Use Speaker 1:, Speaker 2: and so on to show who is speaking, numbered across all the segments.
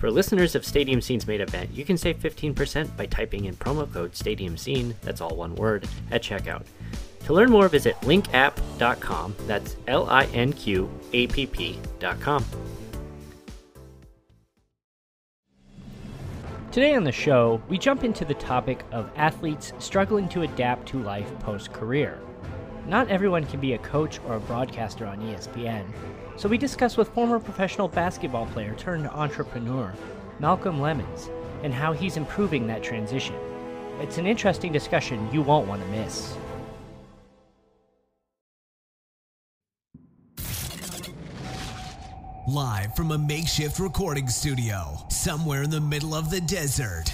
Speaker 1: For listeners of Stadium Scene's main event, you can save 15% by typing in promo code Stadium Scene, that's all one word, at checkout. To learn more, visit linqapp.com, that's L I N Q A P P.com. Today on the show, we jump into the topic of athletes struggling to adapt to life post career. Not everyone can be a coach or a broadcaster on ESPN, so we discuss with former professional basketball player turned entrepreneur, Malcolm Lemmons, and how he's improving that transition. It's an interesting discussion you won't want to miss.
Speaker 2: Live from a makeshift recording studio somewhere in the middle of the desert.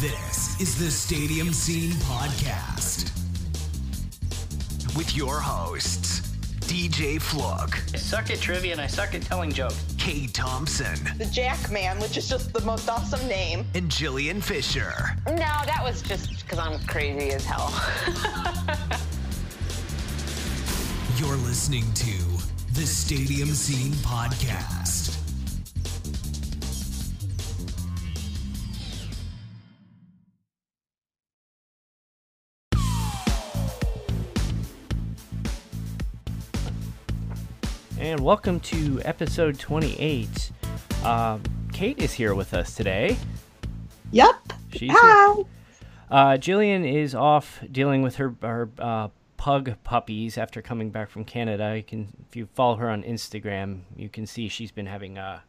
Speaker 2: This is the Stadium Scene Podcast. With your hosts, DJ Flook,
Speaker 1: I suck at trivia and I suck at telling jokes.
Speaker 2: Kate Thompson,
Speaker 3: the Jack Man, which is just the most awesome name.
Speaker 2: and Jillian Fisher.
Speaker 4: No, that was just because I'm crazy as hell.
Speaker 2: You're listening to the Stadium Scene Podcast.
Speaker 1: And welcome to episode 28. Um, Kate is here with us today.
Speaker 3: Yep.
Speaker 1: She's
Speaker 3: Hi.
Speaker 1: here. Uh, Jillian is off dealing with her her uh, pug puppies after coming back from Canada. You can, if you follow her on Instagram, you can see she's been having uh,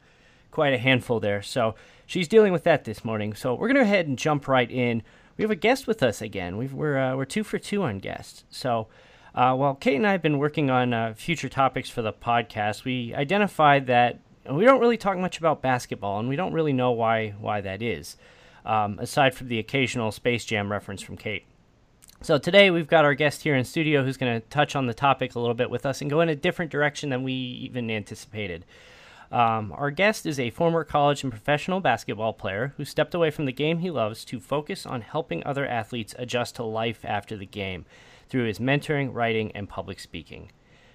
Speaker 1: quite a handful there. So she's dealing with that this morning. So we're gonna go ahead and jump right in. We have a guest with us again. We've, we're uh, we're two for two on guests. So. Uh, well, Kate and I have been working on uh, future topics for the podcast. We identified that we don't really talk much about basketball, and we don't really know why why that is, um, aside from the occasional Space Jam reference from Kate. So today we've got our guest here in studio who's going to touch on the topic a little bit with us and go in a different direction than we even anticipated. Um, our guest is a former college and professional basketball player who stepped away from the game he loves to focus on helping other athletes adjust to life after the game through his mentoring, writing, and public speaking.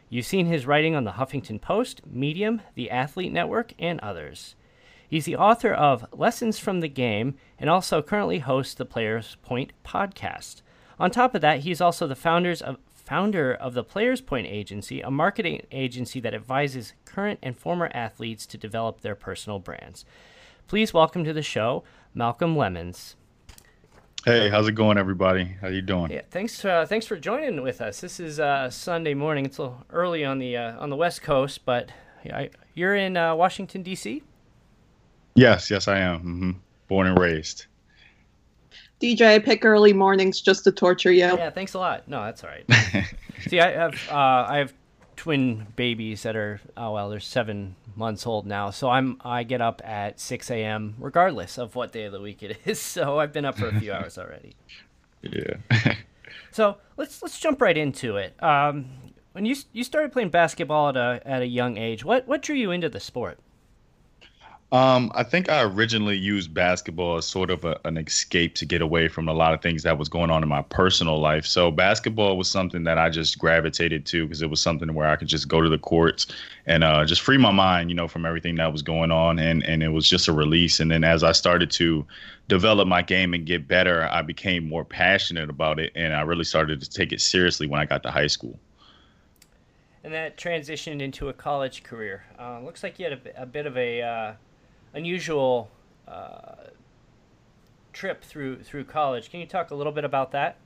Speaker 1: You've seen his writing on the Huffington Post, Medium, The Athlete Network, and others. He's the author of Lessons from the Game and also currently hosts the Players Point podcast. On top of that, he's also the founders of, founder of the Players Point Agency, a marketing agency that advises current and former athletes to develop their personal brands. Please welcome to the show Malcolm Lemmons.
Speaker 5: Hey, how's it going, everybody? How you doing?
Speaker 1: Yeah, thanks. Uh, thanks for joining with us. This is uh, Sunday morning. It's a little early on the uh, on the West Coast, but I, you're in uh, Washington D.C.
Speaker 5: Yes, yes, I am. hmm Born and raised.
Speaker 3: DJ, I pick early mornings just to torture you.
Speaker 1: Yeah, thanks a lot. No, that's all right. See, I have uh, I have twin babies that are oh well, they're seven months old now. So I'm I get up at six a.m. regardless of what day of the week it is. So I've been up for a few hours already.
Speaker 5: Yeah.
Speaker 1: So let's let's jump right into it. Um, when you you started playing basketball at a at a young age, what what drew you into the sport?
Speaker 5: Um, I think I originally used basketball as sort of a, an escape to get away from a lot of things that was going on in my personal life. So basketball was something that I just gravitated to because it was something where I could just go to the courts and uh, just free my mind, you know, from everything that was going on, and and it was just a release. And then as I started to develop my game and get better, I became more passionate about it, and I really started to take it seriously when I got to high school.
Speaker 1: And that transitioned into a college career. Uh, looks like you had a, a bit of a uh, unusual uh, trip through through college. Can you talk a little bit about that?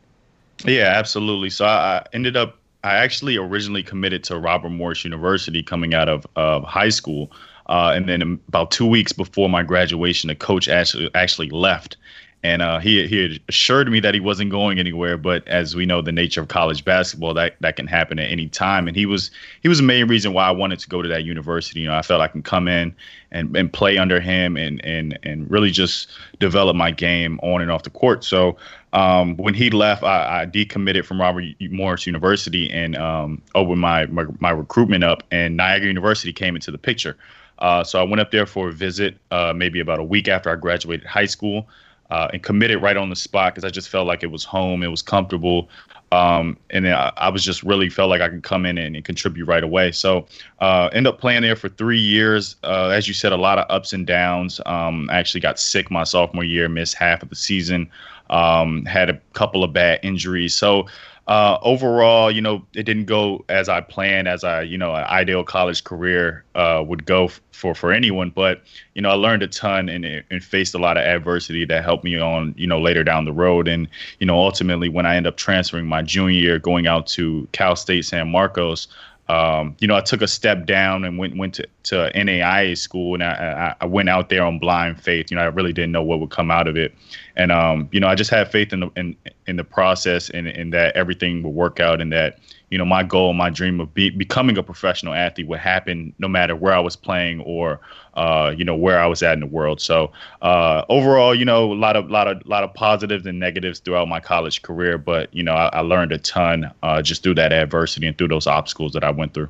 Speaker 5: Yeah, absolutely. So I, ended up, I actually originally committed to Robert Morris University coming out of uh, high school. Uh, and then about two weeks before my graduation, the coach actually actually left, and uh, he he assured me that he wasn't going anywhere. But as we know, the nature of college basketball that that can happen at any time. And he was he was the main reason why I wanted to go to that university. You know, I felt I can come in and, and play under him and and and really just develop my game on and off the court. So um, when he left, I, I, decommitted from Robert Morris University and um, opened my, my, my recruitment up, and Niagara University came into the picture. Uh, so I went up there for a visit, uh, maybe about a week after I graduated high school uh, and committed right on the spot because I just felt like it was home, it was comfortable, um, and I, I, was just really felt like I could come in and, and contribute right away. So uh, end up playing there for three years. Uh, as you said, a lot of ups and downs. Um, I actually got sick my sophomore year, missed half of the season, um, had a couple of bad injuries. So uh, overall, you know, it didn't go as I planned, as I, you know, an ideal college career uh, would go f- for for anyone. But you know, I learned a ton and, and faced a lot of adversity that helped me on, you know, later down the road. And you know, ultimately, when I end up transferring my junior year, going out to Cal State San Marcos, um, you know, I took a step down and went went to, to NAIA school, and I, I went out there on blind faith. You know, I really didn't know what would come out of it, and um, you know, I just had faith in the in, in the process and in that everything would work out, and that you know, my goal, my dream of be, becoming a professional athlete would happen no matter where I was playing or uh, you know where I was at in the world. So uh, overall, you know, a lot of lot of lot of positives and negatives throughout my college career, but you know, I, I learned a ton uh, just through that adversity and through those obstacles that I went through.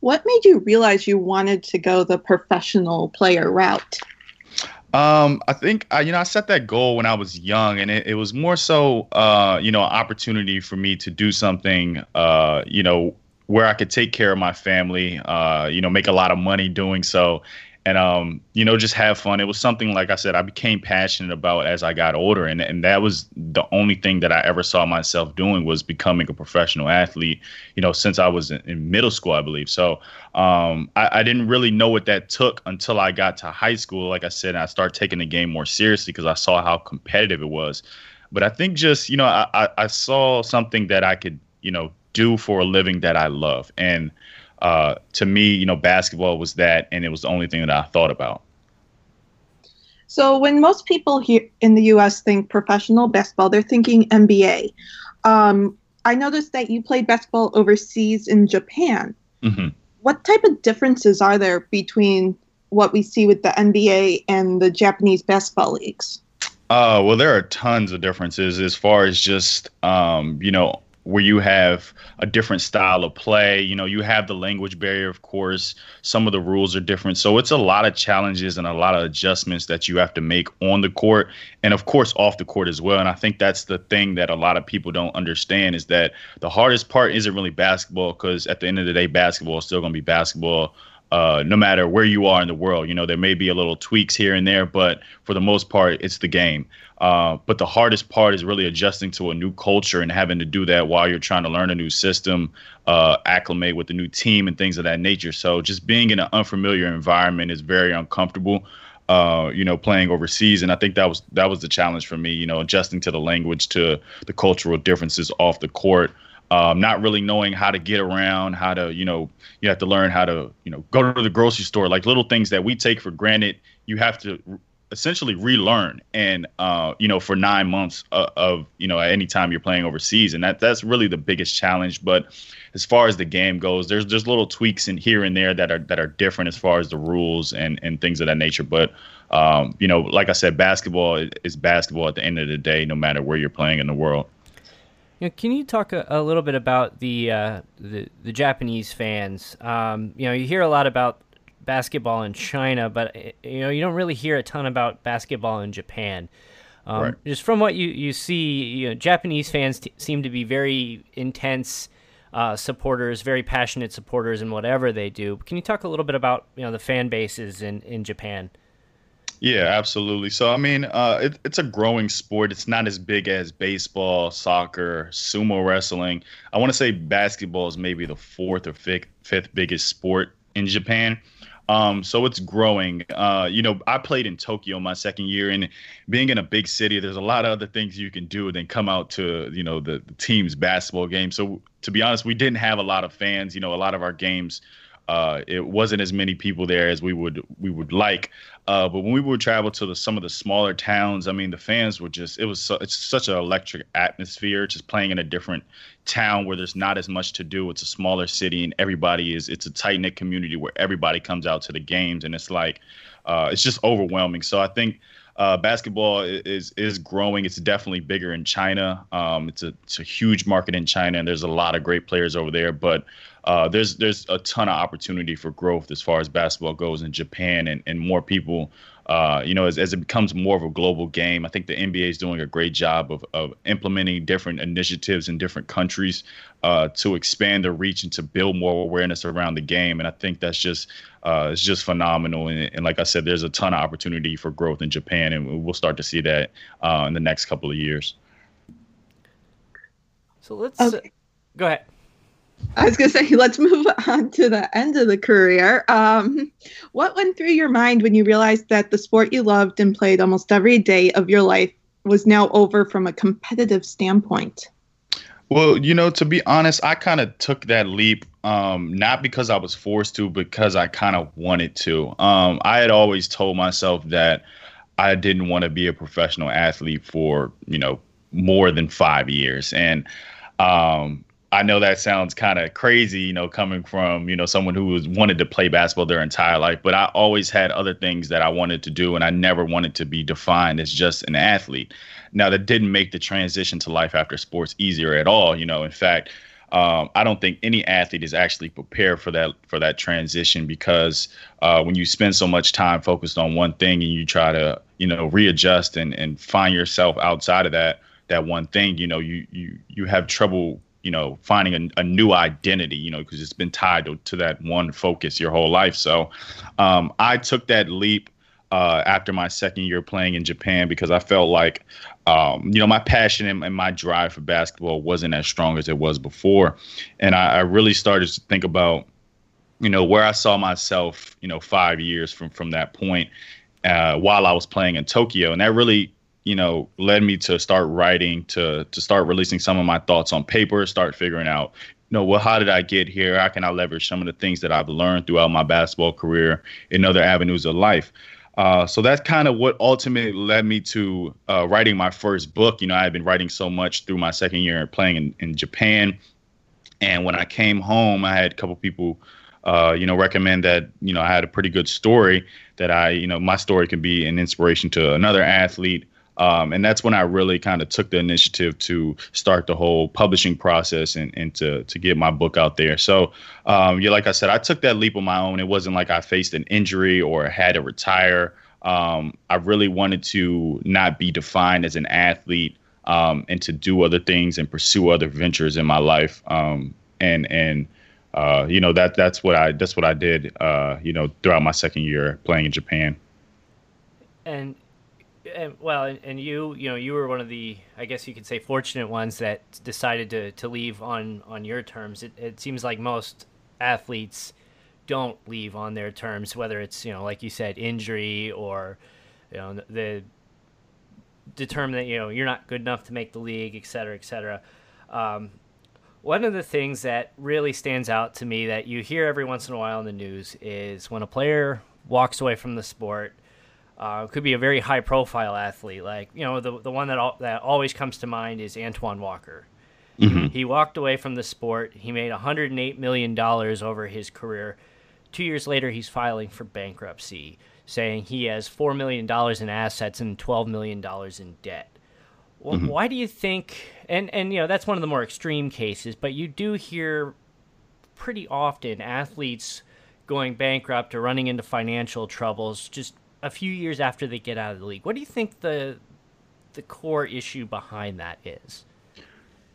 Speaker 3: What made you realize you wanted to go the professional player route?
Speaker 5: Um, I think I, you know, I set that goal when I was young, and it, it was more so, uh, you know, an opportunity for me to do something, uh, you know, where I could take care of my family, uh, you know, make a lot of money doing so, and um, you know, just have fun. It was something like I said, I became passionate about as I got older, and and that was the only thing that I ever saw myself doing was becoming a professional athlete. You know, since I was in, middle school, I believe. So um, I, I, didn't really know what that took until I got to high school. Like I said, I started taking the game more seriously because I saw how competitive it was. But I think just you know, I, I, I saw something that I could you know do for a living that I love and uh, to me, you know, basketball was that, and it was the only thing that I thought about.
Speaker 3: So when most people here in the U.S. think professional basketball, they're thinking NBA. Um, I noticed that you played basketball overseas in Japan. Mm-hmm. What type of differences are there between what we see with the NBA and the Japanese basketball leagues?
Speaker 5: Uh, well, there are tons of differences as far as just um, you know where you have a different style of play. You know, you have the language barrier, of course. Some of the rules are different. So it's a lot of challenges and a lot of adjustments that you have to make on the court and, of course, off the court as well. And I think that's the thing that a lot of people don't understand is that the hardest part isn't really basketball because at the end of the day, basketball is still going to be basketball. Uh, no matter where you are in the world. You know, there may be a little tweaks here and there, but for the most part, it's the game. Uh, but the hardest part is really adjusting to a new culture and having to do that while you're trying to learn a new system, uh, acclimate with the new team and things of that nature. So just being in an unfamiliar environment is very uncomfortable. Uh, you know, playing overseas, and I think that was that was the challenge for me. You know, adjusting to the language, to the cultural differences off the court. Um, not really knowing how to get around, how to, you know, you have to learn how to, you know, go to the grocery store, like little things that we take for granted. You have to essentially relearn. And uh, you know for nine months of, of, you know at any time you're playing overseas and that that's really the biggest challenge. But as far as the game goes there's there's little tweaks in here and there that are that are different as far as the rules and and things of that nature. But um, you know like I said basketball is basketball at the end of the day no matter where you're playing in the world
Speaker 1: you know, can you talk a, a, little bit about the, uh, the the Japanese fans? Um, you know, you hear a lot about basketball in China, but eh, you know you don't really hear a ton about basketball in Japan. Um, right. Just from what you, you see, you know, Japanese fans t- seem to be very intense uh, supporters, very passionate supporters in whatever they do. Can you talk a little bit about you know the fan bases in, in Japan?
Speaker 5: Yeah, absolutely. So I mean, uh, it, it's a growing sport. It's not as big as baseball, soccer, sumo wrestling. I want to say basketball is maybe the fourth or fifth, fifth biggest sport in Japan. Um, so it's growing. Uh, you know, I played in Tokyo my second year, and being in a big city, there's a lot of other things you can do than come out to you know the, the team's basketball game. So to be honest, we didn't have a lot of fans. You know, a lot of our games Uh, it wasn't as many people there as we would we would like. Uh, but when we would travel to the, some of the smaller towns, I mean, the fans were just it was so, it's such an electric atmosphere. Just playing in a different town where there's not as much to do. It's a smaller city, and everybody is it's a tight knit community where everybody comes out to the games, and it's like uh, it's just overwhelming. So I think uh, basketball is is growing. It's definitely bigger in China. Um, it's a it's a huge market in China, and there's a lot of great players over there. But uh, there's there's a ton of opportunity for growth as far as basketball goes in Japan, and, and more people. Uh, you know, as, as it becomes more of a global game, I think the NBA is doing a great job of, of implementing different initiatives in different countries uh, to expand the reach and to build more awareness around the game. And I think that's just uh, it's just phenomenal. And, and, like I said, there's a ton of opportunity for growth in Japan, and we'll start to see that uh, in the next couple of years.
Speaker 1: So let's okay. go ahead.
Speaker 3: I was going to say, let's move on to the end of the career. Um, what went through your mind when you realized that the sport you loved and played almost every day of your life was now over from a competitive standpoint?
Speaker 5: Well, you know, to be honest, I kind of took that leap um, not because I was forced to, because I kind of wanted to. Um, I had always told myself that I didn't want to be a professional athlete for, you know, more than five years. And um, I know that sounds kind of crazy, you know, coming from, you know, someone who was wanted to play basketball their entire life, but I always had other things that I wanted to do and I never wanted to be defined as just an athlete. Now that didn't make the transition to life after sports easier at all, you know. In fact, um, I don't think any athlete is actually prepared for that for that transition because uh, when you spend so much time focused on one thing and you try to you know readjust and, and find yourself outside of that that one thing, you know you you you have trouble you know finding a, a new identity you know because it's been tied to, to, that one focus your whole life. So um, i took that leap uh, after my second year playing in japan because i felt like um, you know my passion and, and, my drive for basketball wasn't as strong as it was before. And I, I really started to think about you know where i saw myself you know five years from from that point uh, while i was playing in tokyo. And that really you know, led me to start writing, to to start releasing some of my thoughts on paper, start figuring out, you know, well, how did I get here? How can I leverage some of the things that I've learned throughout my basketball career in other avenues of life? Uh, so that's kind of what ultimately led me to uh, writing my first book. You know, I had been writing so much through my second year playing in, in Japan. And when I came home, I had a couple people, uh, you know, recommend that, you know, I had a pretty good story that I, you know, my story can be an inspiration to another athlete um, and that's when I really kind of took the initiative to start the whole publishing process and, and to, to get my book out there. So, um, yeah, like I said, I took that leap on my own. It wasn't like I faced an injury or had to retire. Um, I really wanted to not be defined as an athlete um, and to do other things and pursue other ventures in my life. Um, and, and, uh, you know, that, that's what I, that's what I did, uh, you know, throughout my second year playing in Japan.
Speaker 1: And and, well, and, and, you, you know, you were one of the, I guess you could say, fortunate ones that decided to, to leave on on your terms. It, it seems like most athletes don't leave on their terms, whether it's you know, like you said, injury or you know, the determine that you know you're not good enough to make the league, et cetera, et cetera. Um, one of the things that really stands out to me that you hear every once in a while in the news is when a player walks away from the sport uh, could be a very high profile athlete. Like you know, the the one that al- that always comes to mind is Antoine Walker. Mm-hmm. He walked away from the sport. He made 108 million dollars over his career. Two years later, he's filing for bankruptcy, saying he has four million dollars in assets and 12 million dollars in debt. Well, mm-hmm. Why do you think? And and you know that's one of the more extreme cases, but you do hear pretty often athletes going bankrupt or running into financial troubles just a few years after they get out of the league. What do you think the the core issue behind that is?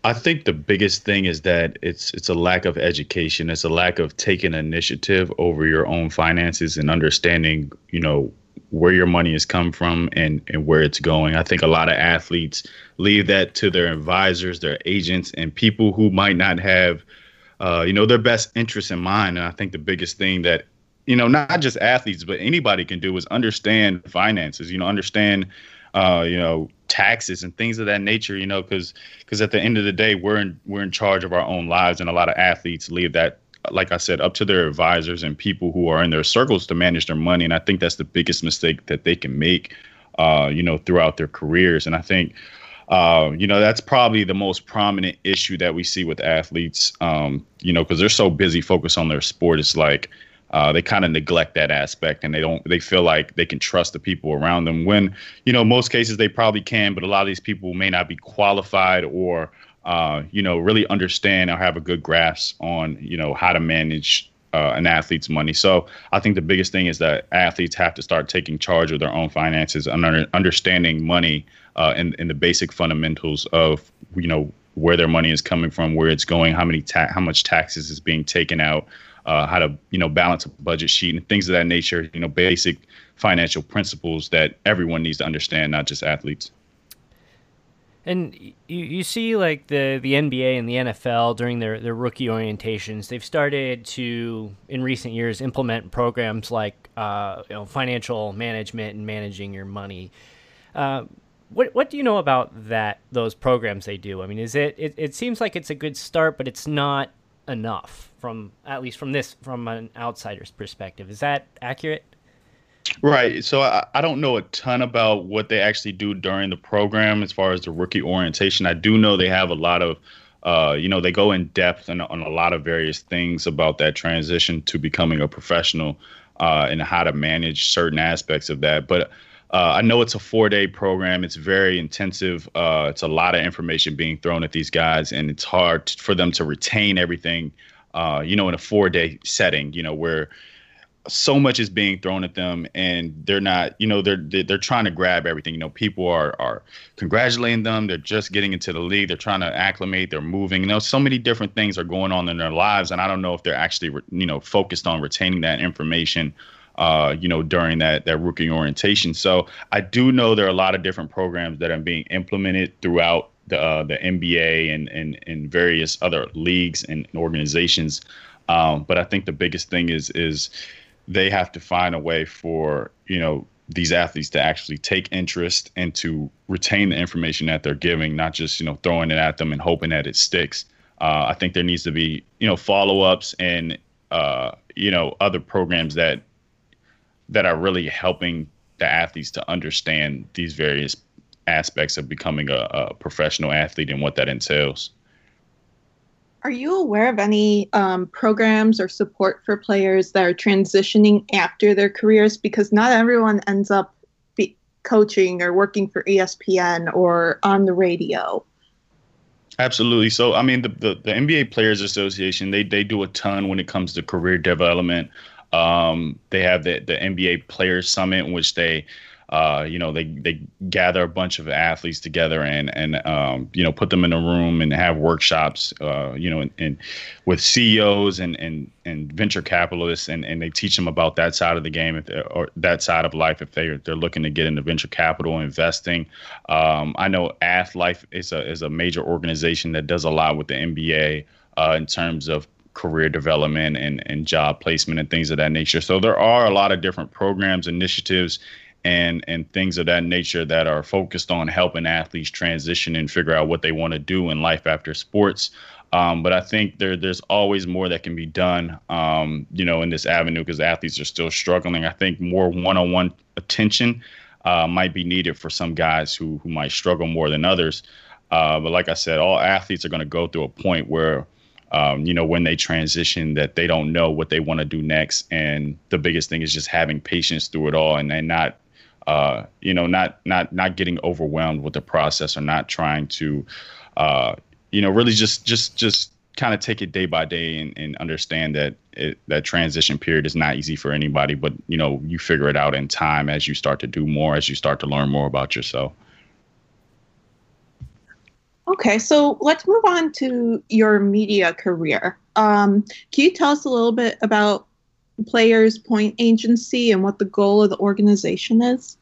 Speaker 5: I think the biggest thing is that it's it's a lack of education. It's a lack of taking initiative over your own finances and understanding, you know, where your money has come from and and where it's going. I think a lot of athletes leave that to their advisors, their agents, and people who might not have, uh, you know, their best interests in mind. And I think the biggest thing that you know, not just athletes, but anybody can do is understand finances, you know, understand, uh, you know, taxes and things of that nature, you know, because because at the end of the day, we're in we're in charge of our own lives, and a lot of athletes leave that like I said, up to their advisors and people who are in their circles to manage their money. And I think that's the biggest mistake that they can make, uh, you know, throughout their careers. And I think, uh, you know, that's probably the most prominent issue that we see with athletes, um, you know, because they're so busy focused on their sport. It's like, uh, they kind of neglect that aspect and they don't they feel like they can trust the people around them when you know most cases they probably can but a lot of these people may not be qualified or uh, you know, really understand or have a good grasp on, you know, how to manage uh, an athlete's money. So I think the biggest thing is that athletes have to start taking charge of their own finances and under, understanding money uh, and, and the basic fundamentals of, you know, where their money is coming from, where it's going, how many ta- how much taxes is being taken out, uh, how to you know balance a budget sheet and things of that nature. You know, basic financial principles that everyone needs to understand, not just athletes.
Speaker 1: And you, you see like the, the NBA and the NFL during their, their rookie orientations, they've started to in recent years implement programs like uh, you know financial management and managing your money. Uh, what what do you know about that those programs they do? I mean, is it, it it seems like it's a good start, but it's not enough from at least from this from an outsider's perspective. Is that accurate?
Speaker 5: Right. So I, I don't know a ton about what they actually do during the program as far as the rookie orientation. I do know they have a lot of, uh, you know, they go in depth on, on a lot of various things about that transition to becoming a professional uh, and how to manage certain aspects of that. But uh, I know it's a four day program. It's very intensive. Uh, it's a lot of information being thrown at these guys, and it's hard for them to retain everything, uh, you know, in a four day setting, you know, where so much is being thrown at them and they're not you know they're they're trying to grab everything. You know people are are congratulating them. They're just getting into the league. They're trying to acclimate. They're moving. You know so many different things are going on in their lives and i don't know if they're actually you know focused on retaining that information uh, you know, during that that rookie orientation. So I do know there are a lot of different programs that are being implemented throughout the uh, the NBA and, and and various other leagues and organizations. Um, but I think the biggest thing is is they have to find a way for you know these athletes to actually take interest and to retain the information that they're giving, not just you know throwing it at them and hoping that it sticks. Uh, I think there needs to be you know follow ups and uh, you know other programs that that are really helping the athletes to understand these various aspects of becoming a, a professional athlete and what that entails.
Speaker 3: Are you aware of any um, programs or support for players that are transitioning after their careers? Because not everyone ends up be- coaching or working for ESPN or on the radio.
Speaker 5: Absolutely. So, I mean, the, the, the NBA Players Association they they do a ton when it comes to career development. Um, they have the the NBA Players Summit, in which they uh, you know, they they gather a bunch of athletes together and and um, you know put them in a room and have workshops, uh, you know, and, with CEOs and and and venture capitalists, and, and they teach them about that side of the game or that side of life if they they're looking to get into venture capital investing. Um, I know Athlife is a is a major organization that does a lot with the NBA uh, in terms of career development and, and job placement and things of that nature. So there are a lot of different programs, initiatives, and and things of that nature that are focused on helping athletes transition and figure out what they want to do in life after sports. Um, but I think there there's always more that can be done, um, you know, in this avenue because athletes are still struggling. I think more one-on-one attention uh, might be needed for some guys who who might struggle more than others. Uh, but like I said, all athletes are going to go through a point where um, you know, when they transition, that they don't know what they want to do next. And the biggest thing is just having patience through it all and, and not uh, you know, not not not getting overwhelmed with the process or not trying to, uh, you know, really just just just kind of take it day by day and, and understand that it, that transition period is not easy for anybody. But you know, you figure it out in time as you start to do more, as you start to learn more about yourself.
Speaker 3: Okay, so let's move on to your media career. Um, can you tell us a little bit about Players Point Agency and what the goal of the organization is?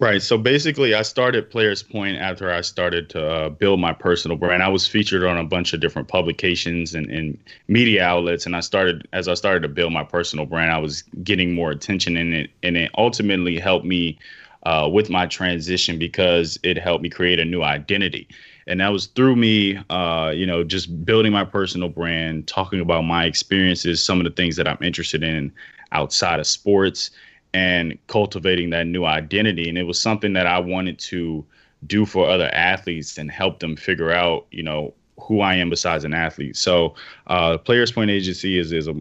Speaker 5: Right. So basically, I started Players Point after I started to uh, build my personal brand. I was featured on a bunch of different publications and, and, media outlets, and I started as I started to build my personal brand. I was getting more attention in it, and it ultimately helped me uh, with my transition because it helped me create a new identity. And that was through me, uh, you know, just building my personal brand, talking about my experiences, some of the things that I'm interested in outside of sports, and cultivating that new identity. And it was something that I wanted to do for other athletes and help them figure out, you know, who I am besides an athlete. So, uh, Players Point Agency is, is a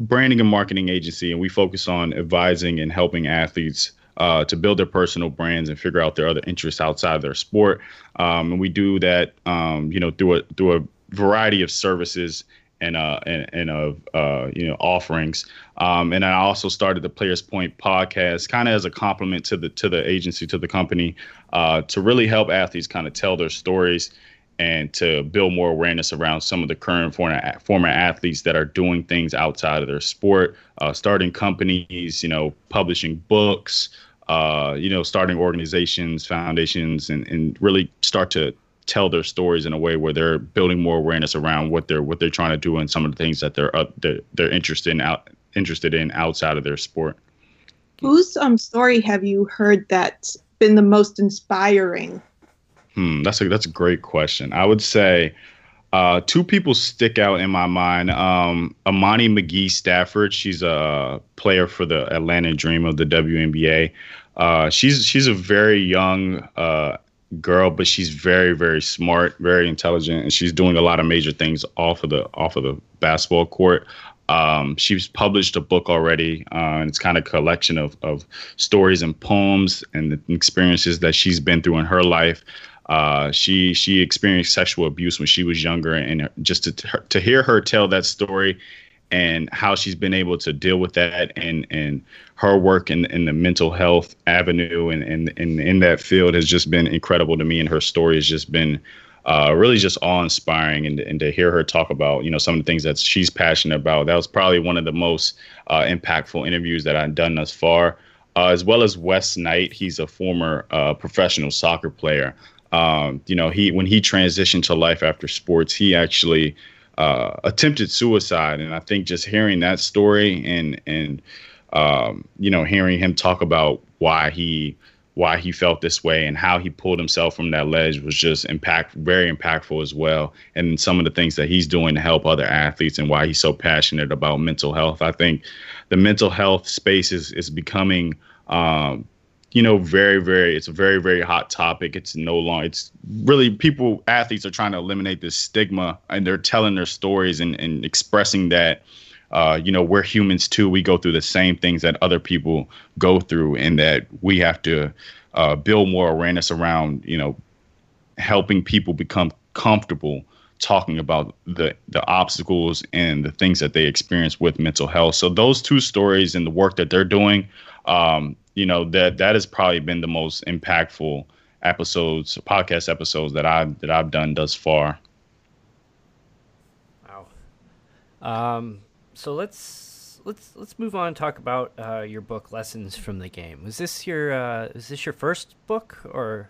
Speaker 5: branding and marketing agency, and we focus on advising and helping athletes uh, to build their personal brands and figure out their other interests outside of their sport. Um, and we do that, um, you know, through a through a variety of services and uh and, and of uh, you know offerings. Um, and I also started the Players Point podcast, kind of as a compliment to the to the agency to the company, uh, to really help athletes kind of tell their stories and to build more awareness around some of the current former, former athletes that are doing things outside of their sport, uh, starting companies, you know, publishing books, uh, you know, starting organizations, foundations, and, and really start to tell their stories in a way where they're building more awareness around what they're what they're trying to do and some of the things that they're uh, they're, they're interested in out interested in outside of their sport.
Speaker 3: Whose um story have you heard that's been the most inspiring
Speaker 5: Hmm, that's a that's a great question. I would say uh, two people stick out in my mind. Um, Imani McGee Stafford, she's a player for the Atlanta Dream of the WNBA. Uh, she's she's a very young uh, girl, but she's very very smart, very intelligent, and she's doing a lot of major things off of the off of the basketball court. Um, she's published a book already, uh, and it's kind of a collection of, of stories and poems and experiences that she's been through in her life. Uh, she she experienced sexual abuse when she was younger, and just to to hear her tell that story and how she's been able to deal with that and and her work in, in the mental health avenue and, and, and in that field has just been incredible to me. And her story has just been uh, really just awe-inspiring and, and to hear her talk about you know some of the things that she's passionate about. That was probably one of the most uh, impactful interviews that I've done thus far uh, as well as Wes Knight. He's a former uh, professional soccer player um, you know, he when he transitioned to life after sports, he actually uh, attempted suicide, and I think just hearing that story and and um, you know hearing him talk about why he why he felt this way and how he pulled himself from that ledge was just impact very impactful as well. And some of the things that he's doing to help other athletes and why he's so passionate about mental health. I think the mental health space is is becoming um, you know, very, very, it's a very, very hot topic. It's no longer, it's really people, athletes are trying to eliminate this stigma and they're telling their stories and, and expressing that, uh, you know, we're humans too. We go through the same things that other people go through and that we have to uh, build more awareness around, you know, helping people become comfortable talking about the the obstacles and the things that they experience with mental health. So those two stories and the work that they're doing, um, you know that that has probably been the most impactful episodes, podcast episodes that I that I've done thus far.
Speaker 1: Wow. Um. So let's let's let's move on and talk about uh, your book, Lessons from the Game. Was this your uh, is this your first book or?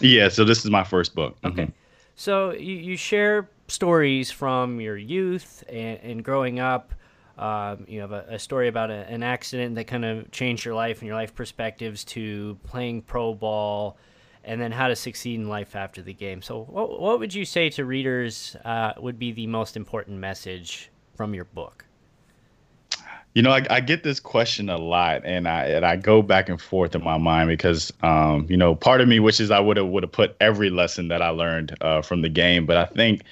Speaker 5: Yeah. So this is my first book.
Speaker 1: Okay. Mm-hmm. So you, you share stories from your youth and, and growing up um, you have a, a story about a, an accident that kind of changed your life and your life perspectives to playing pro ball and then how to succeed in life after the game. So, what, what would you say to readers uh, would be the most important message from your book?
Speaker 5: You know, I, I, get this question a lot, and I and I go back and forth in my mind because, um, you know, part of me wishes I would have would have put every lesson that I learned uh, from the game, but I think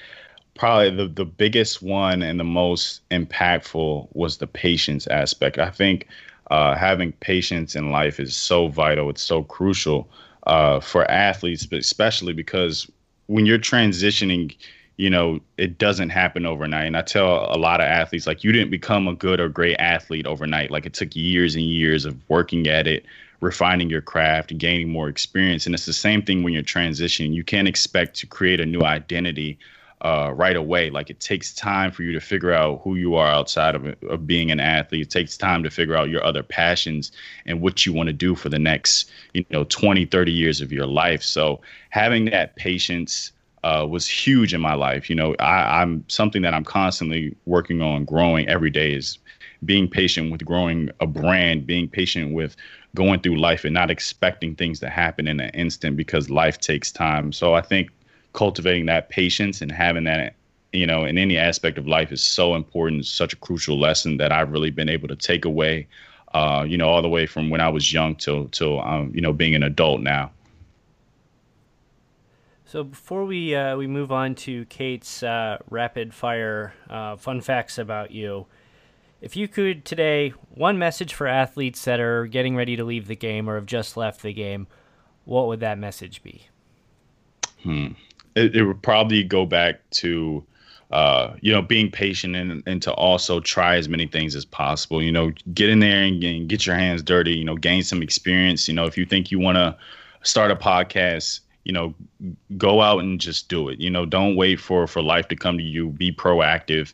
Speaker 5: probably the, the biggest one and the most impactful was the patience aspect. I think uh, having patience in life is so vital. It's so crucial uh, for athletes, but especially because when you're transitioning, you know, it doesn't happen overnight. And I tell a lot of athletes, like, you didn't become a good or great athlete overnight. Like, it took years and years of working at it, refining your craft, gaining more experience. And it's the same thing when you're transitioning. You can't expect to create a new identity uh, right away. Like it takes time for you to figure out who you are outside of, of being an athlete. It takes time to figure out your other passions and what you want to do for the next, you know, 20, 30 years of your life. So having that patience uh, was huge in my life. You know, I, I'm something that I'm constantly working on growing every day is being patient with growing a brand, being patient with going through life and not expecting things to happen in an instant because life takes time. So I think cultivating that patience and having that you know in any aspect of life is so important such a crucial lesson that i've really been able to take away uh, you know all the way from when i was young till till um, you know being an adult now
Speaker 1: so before we uh, we move on to Kate's uh, rapid fire uh, fun facts about you, if you could today one message for athletes that are getting ready to leave the game or have just left the game, what would that message be?
Speaker 5: Hmm. It, it would probably go back to uh, you know, being patient and, and to also try as many things as possible. You know, get in there and, and get your hands dirty. You know, gain some experience. You know, if you think you want to start a podcast, you know go out and just do it you know don't wait for for life to come to you be proactive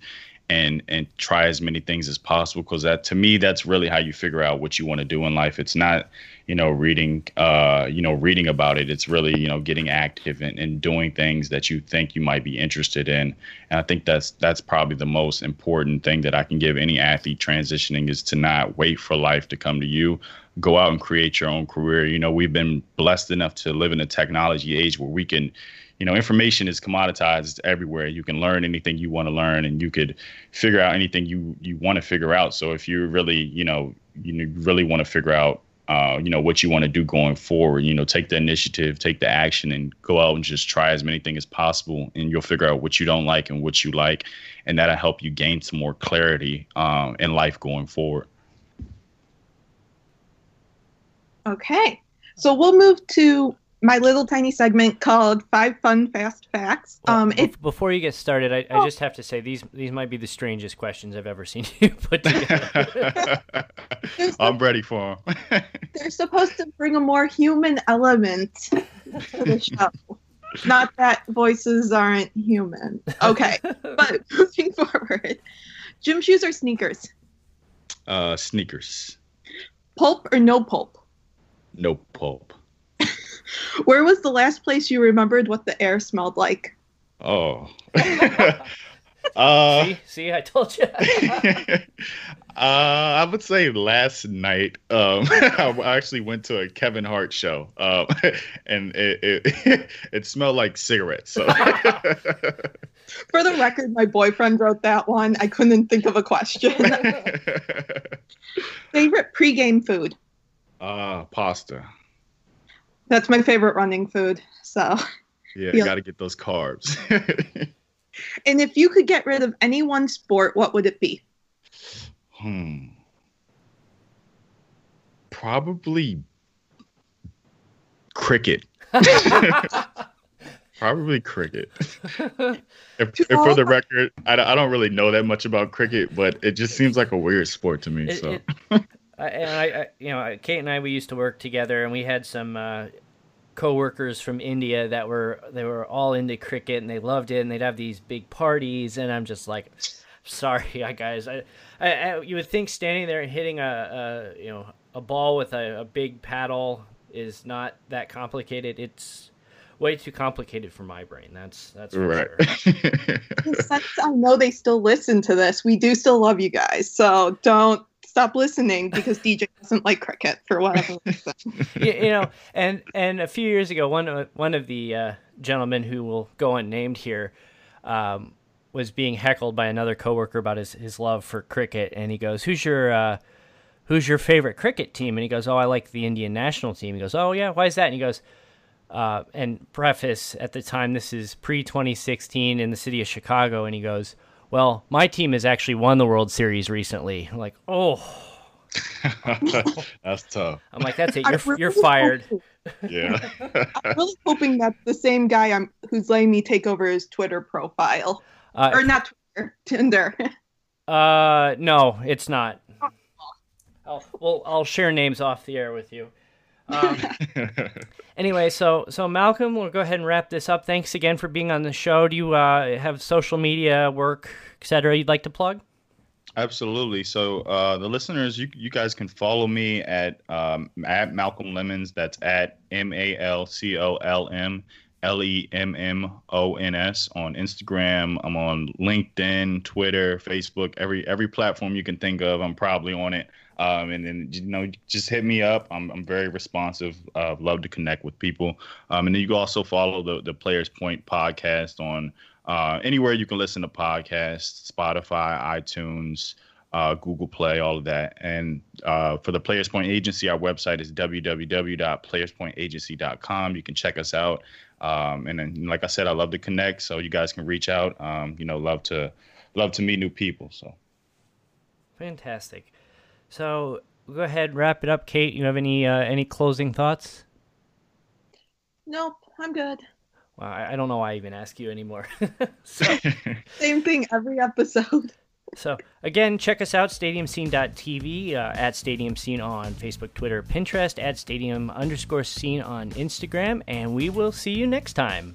Speaker 5: and and try as many things as possible because that to me that's really how you figure out what you want to do in life. It's not you know reading uh you know reading about it. It's really you know getting active and, and doing things that you think you might be interested in. And i think that's that's probably the most important thing that i can give any athlete transitioning is to not wait for life to come to you go out and create your own career you know we've been blessed enough to live in a technology age where we can you know, information is commoditized everywhere. You can learn anything you want to learn, and you could figure out anything you you want to figure out. So if you really, you know, you really want to figure out, uh, you know, what you want to do going forward, you know, take the initiative, take the action, and go out and just try as many things as possible, and you'll figure out what you don't like and what you like, and that'll help you gain some more clarity um, in life going forward.
Speaker 3: Okay, so we'll move to my little tiny segment called Five Fun Fast Facts.
Speaker 1: Well, um, if, before you get started, I, I, just have to say these these might be the strangest questions I've ever seen you put together.
Speaker 5: I'm ready for
Speaker 3: them. they're supposed to bring a more human element to the show. Not that voices aren't human. Okay, but moving forward, gym shoes or sneakers?
Speaker 5: Uh, sneakers.
Speaker 3: Pulp or no pulp?
Speaker 5: No pulp.
Speaker 3: Where was the last place you remembered what the air smelled like?
Speaker 5: Oh. uh,
Speaker 1: see, see, I told you.
Speaker 5: uh, I would say last night. Um, I actually went to a Kevin Hart show, um, and it, it it smelled like cigarettes. So.
Speaker 3: For the record, my boyfriend wrote that one. I couldn't think of a question. Favorite pregame food?
Speaker 5: Uh, pasta.
Speaker 3: That's my favorite running food. So
Speaker 5: yeah, yeah. got to get those carbs.
Speaker 3: and if you could get rid of any one sport, what would it be?
Speaker 5: Hmm. Probably cricket. Probably cricket. if, if, for the record, I, I don't really know that much about cricket, but it just seems like a weird sport to me. It, so.
Speaker 1: It, and I, I, you know, Kate and I, we used to work together, and we had some uh, coworkers from India that were they were all into cricket and they loved it, and they'd have these big parties, and I'm just like, sorry, guys, I, I, I you would think standing there and hitting a, a you know a ball with a, a big paddle is not that complicated. It's way too complicated for my brain. That's that's right. Sure.
Speaker 3: Since I know they still listen to this, we do still love you guys. So don't stop listening because DJ doesn't like cricket for whatever reason.
Speaker 1: you, you, know, and and a few years ago, one of one of the uh, gentlemen who will go unnamed here um, was being heckled by another coworker about his, his love for cricket, and he goes, "Who's your uh, who's your favorite cricket team?" And he goes, "Oh, I like the Indian national team." He goes, "Oh yeah, why is that?" And he goes. Uh, and preface at the time, this is pre 2016 in the city of Chicago, and he goes, well, my team has actually won the World Series recently. I'm like, oh.
Speaker 5: that's tough.
Speaker 1: I'm like, that's it. You're, really you're fired.
Speaker 5: yeah.
Speaker 3: I'm really hoping that's the same guy I'm, who's letting me take over his Twitter profile. Uh, or not Twitter, Tinder.
Speaker 1: uh, no, it's not. I'll, well, I'll share names off the air with you. Um, anyway, so so Malcolm, we'll go ahead and wrap this up. Thanks again for being on the show. Do you uh, have social media, work, etc. You'd like to plug?
Speaker 5: Absolutely. So uh, the listeners, you you guys can follow me at um, at Malcolm Lemmons. That's at M A L C O L M L E M M O N S on Instagram. I'm on LinkedIn, Twitter, Facebook, every every platform you can think of. I'm probably on it. Um, and then you know, just hit me up. I'm I'm very responsive. Uh, love to connect with people. Um, and then you can also follow the the Players Point podcast on uh, anywhere you can listen to podcasts, Spotify, iTunes uh, Google Play, all of that. And uh, for the Players Point Agency, our website is www.playerspointagency.com. You can check us out. Um, and then, like I said, I love to connect, so you guys can reach out. Um, you know, love to love to meet new people. So
Speaker 1: fantastic. So go ahead, wrap it up, Kate. You have any uh, any closing thoughts?
Speaker 3: Nope, I'm good.
Speaker 1: Well, I, I don't know why I even ask you anymore.
Speaker 3: Same thing every episode.
Speaker 1: So again, check us out, stadiumscene.tv, uh, at Stadium Scene on Facebook, Twitter, Pinterest, at Stadium underscore Scene on Instagram, and we will see you next time.